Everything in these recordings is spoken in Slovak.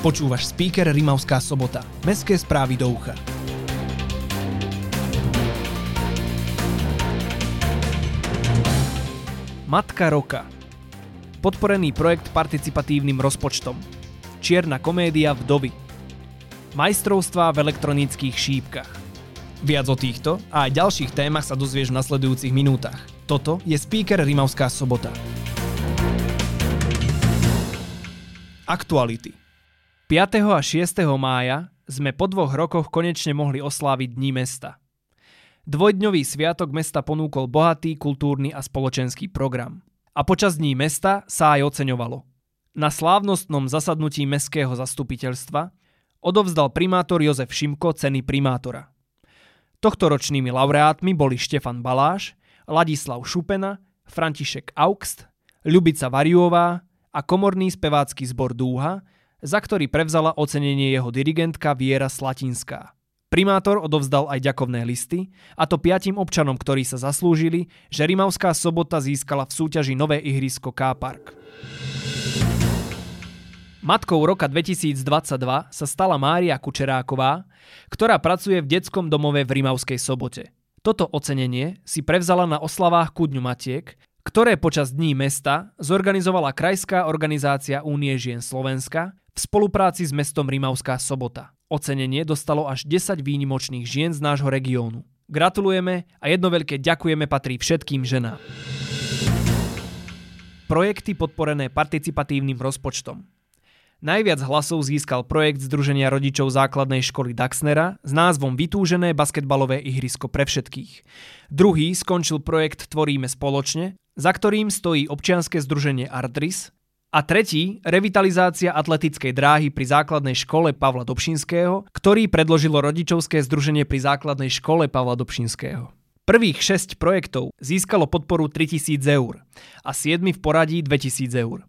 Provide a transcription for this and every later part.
Počúvaš speaker Rimavská sobota. Mestské správy do ucha. Matka roka. Podporený projekt participatívnym rozpočtom. Čierna komédia Vdovy. Majstrovstvá v elektronických šípkach. Viac o týchto a aj ďalších témach sa dozvieš v nasledujúcich minútach. Toto je speaker Rimavská sobota. Aktuality 5. a 6. mája sme po dvoch rokoch konečne mohli osláviť Dní mesta. Dvojdňový sviatok mesta ponúkol bohatý kultúrny a spoločenský program. A počas Dní mesta sa aj oceňovalo. Na slávnostnom zasadnutí mestského zastupiteľstva odovzdal primátor Jozef Šimko ceny primátora. Tohtoročnými laureátmi boli Štefan Baláš, Ladislav Šupena, František Augst, Ľubica Variová, a komorný spevácky zbor Dúha, za ktorý prevzala ocenenie jeho dirigentka Viera Slatinská. Primátor odovzdal aj ďakovné listy, a to piatim občanom, ktorí sa zaslúžili, že Rimavská sobota získala v súťaži nové ihrisko K-Park. Matkou roka 2022 sa stala Mária Kučeráková, ktorá pracuje v detskom domove v Rimavskej sobote. Toto ocenenie si prevzala na oslavách ku Dňu Matiek, ktoré počas Dní mesta zorganizovala Krajská organizácia Únie žien Slovenska v spolupráci s mestom Rimavská sobota. Ocenenie dostalo až 10 výnimočných žien z nášho regiónu. Gratulujeme a jedno veľké ďakujeme patrí všetkým ženám. Projekty podporené participatívnym rozpočtom. Najviac hlasov získal projekt Združenia rodičov základnej školy Daxnera s názvom Vytúžené basketbalové ihrisko pre všetkých. Druhý skončil projekt Tvoríme spoločne, za ktorým stojí občianske združenie Artris, a tretí revitalizácia atletickej dráhy pri základnej škole Pavla Dobšinského, ktorý predložilo rodičovské združenie pri základnej škole Pavla Dobšinského. Prvých 6 projektov získalo podporu 3000 eur a 7 v poradí 2000 eur.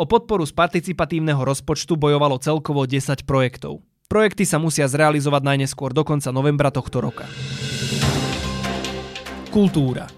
O podporu z participatívneho rozpočtu bojovalo celkovo 10 projektov. Projekty sa musia zrealizovať najneskôr do konca novembra tohto roka. Kultúra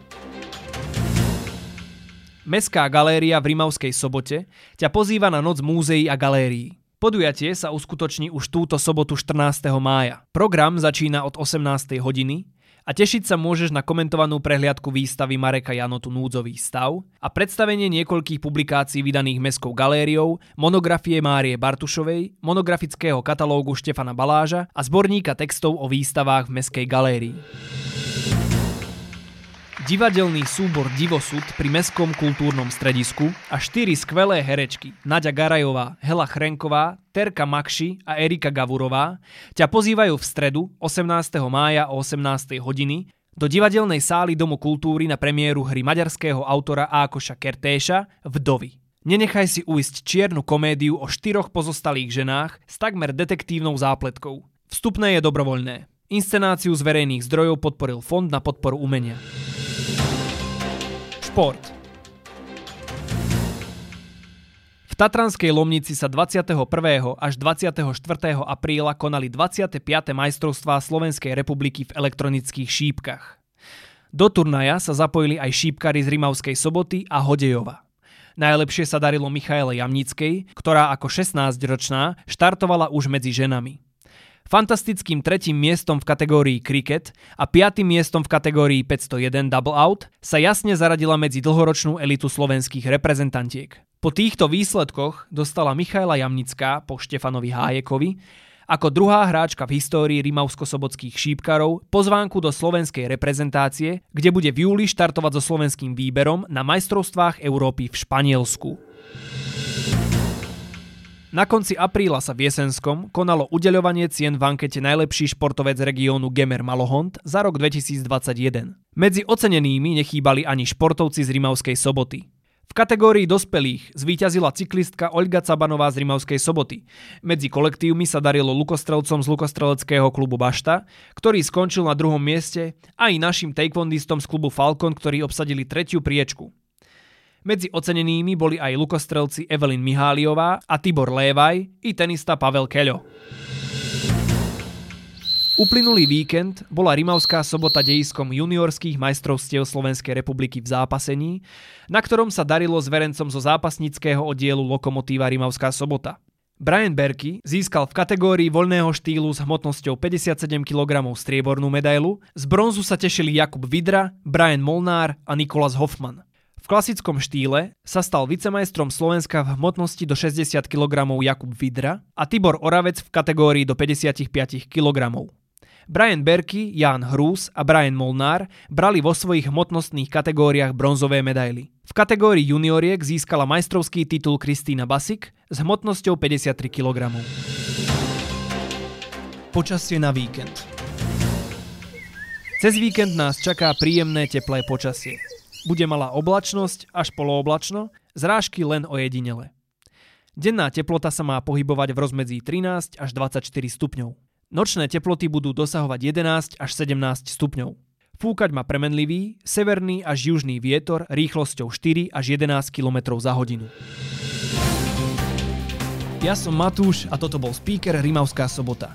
Mestská galéria v Rimavskej sobote ťa pozýva na noc múzeí a galérií. Podujatie sa uskutoční už túto sobotu 14. mája. Program začína od 18. hodiny a tešiť sa môžeš na komentovanú prehliadku výstavy Mareka Janotu Núdzový stav a predstavenie niekoľkých publikácií vydaných Mestskou galériou, monografie Márie Bartušovej, monografického katalógu Štefana Baláža a zborníka textov o výstavách v Mestskej galérii. Divadelný súbor Divosud pri Mestskom kultúrnom stredisku a štyri skvelé herečky Nadia Garajová, Hela Chrenková, Terka Makši a Erika Gavurová ťa pozývajú v stredu 18. mája o 18. hodiny do divadelnej sály Domu kultúry na premiéru hry maďarského autora Ákoša Kertéša Vdovy. Nenechaj si uísť čiernu komédiu o štyroch pozostalých ženách s takmer detektívnou zápletkou. Vstupné je dobrovoľné. Inscenáciu z verejných zdrojov podporil Fond na podporu umenia. Šport. V Tatranskej Lomnici sa 21. až 24. apríla konali 25. majstrovstvá Slovenskej republiky v elektronických šípkach. Do turnaja sa zapojili aj šípkari z Rimavskej soboty a Hodejova. Najlepšie sa darilo Michaele Jamnickej, ktorá ako 16-ročná štartovala už medzi ženami. Fantastickým tretím miestom v kategórii Cricket a piatým miestom v kategórii 501 Double Out sa jasne zaradila medzi dlhoročnú elitu slovenských reprezentantiek. Po týchto výsledkoch dostala Michaela Jamnická po Štefanovi Hájekovi ako druhá hráčka v histórii rimavsko-sobotských šípkarov pozvánku do slovenskej reprezentácie, kde bude v júli štartovať so slovenským výberom na majstrovstvách Európy v Španielsku. Na konci apríla sa v Jesenskom konalo udeľovanie cien v ankete najlepší športovec regiónu Gemer Malohont za rok 2021. Medzi ocenenými nechýbali ani športovci z Rimavskej soboty. V kategórii dospelých zvíťazila cyklistka Olga Cabanová z Rimavskej soboty. Medzi kolektívmi sa darilo lukostrelcom z lukostreleckého klubu Bašta, ktorý skončil na druhom mieste, a aj našim taekwondistom z klubu Falcon, ktorí obsadili tretiu priečku. Medzi ocenenými boli aj lukostrelci Evelyn Miháliová a Tibor Lévaj i tenista Pavel Keľo. Uplynulý víkend bola Rimavská sobota dejiskom juniorských majstrovstiev Slovenskej republiky v zápasení, na ktorom sa darilo zverencom zo zápasníckého oddielu Lokomotíva Rimavská sobota. Brian Berkey získal v kategórii voľného štýlu s hmotnosťou 57 kg striebornú medailu, z bronzu sa tešili Jakub Vidra, Brian Molnár a Nikolas Hoffman. V klasickom štýle sa stal vicemajstrom Slovenska v hmotnosti do 60 kg Jakub Vidra a Tibor Oravec v kategórii do 55 kg. Brian Berky, Jan Hrús a Brian Molnár brali vo svojich hmotnostných kategóriách bronzové medaily. V kategórii junioriek získala majstrovský titul Kristýna Basik s hmotnosťou 53 kg. Počasie na víkend Cez víkend nás čaká príjemné teplé počasie. Bude malá oblačnosť až polooblačno, zrážky len ojedinele. Denná teplota sa má pohybovať v rozmedzi 13 až 24 stupňov. Nočné teploty budú dosahovať 11 až 17 stupňov. Fúkať má premenlivý, severný až južný vietor rýchlosťou 4 až 11 km za hodinu. Ja som Matúš a toto bol speaker Rimavská sobota.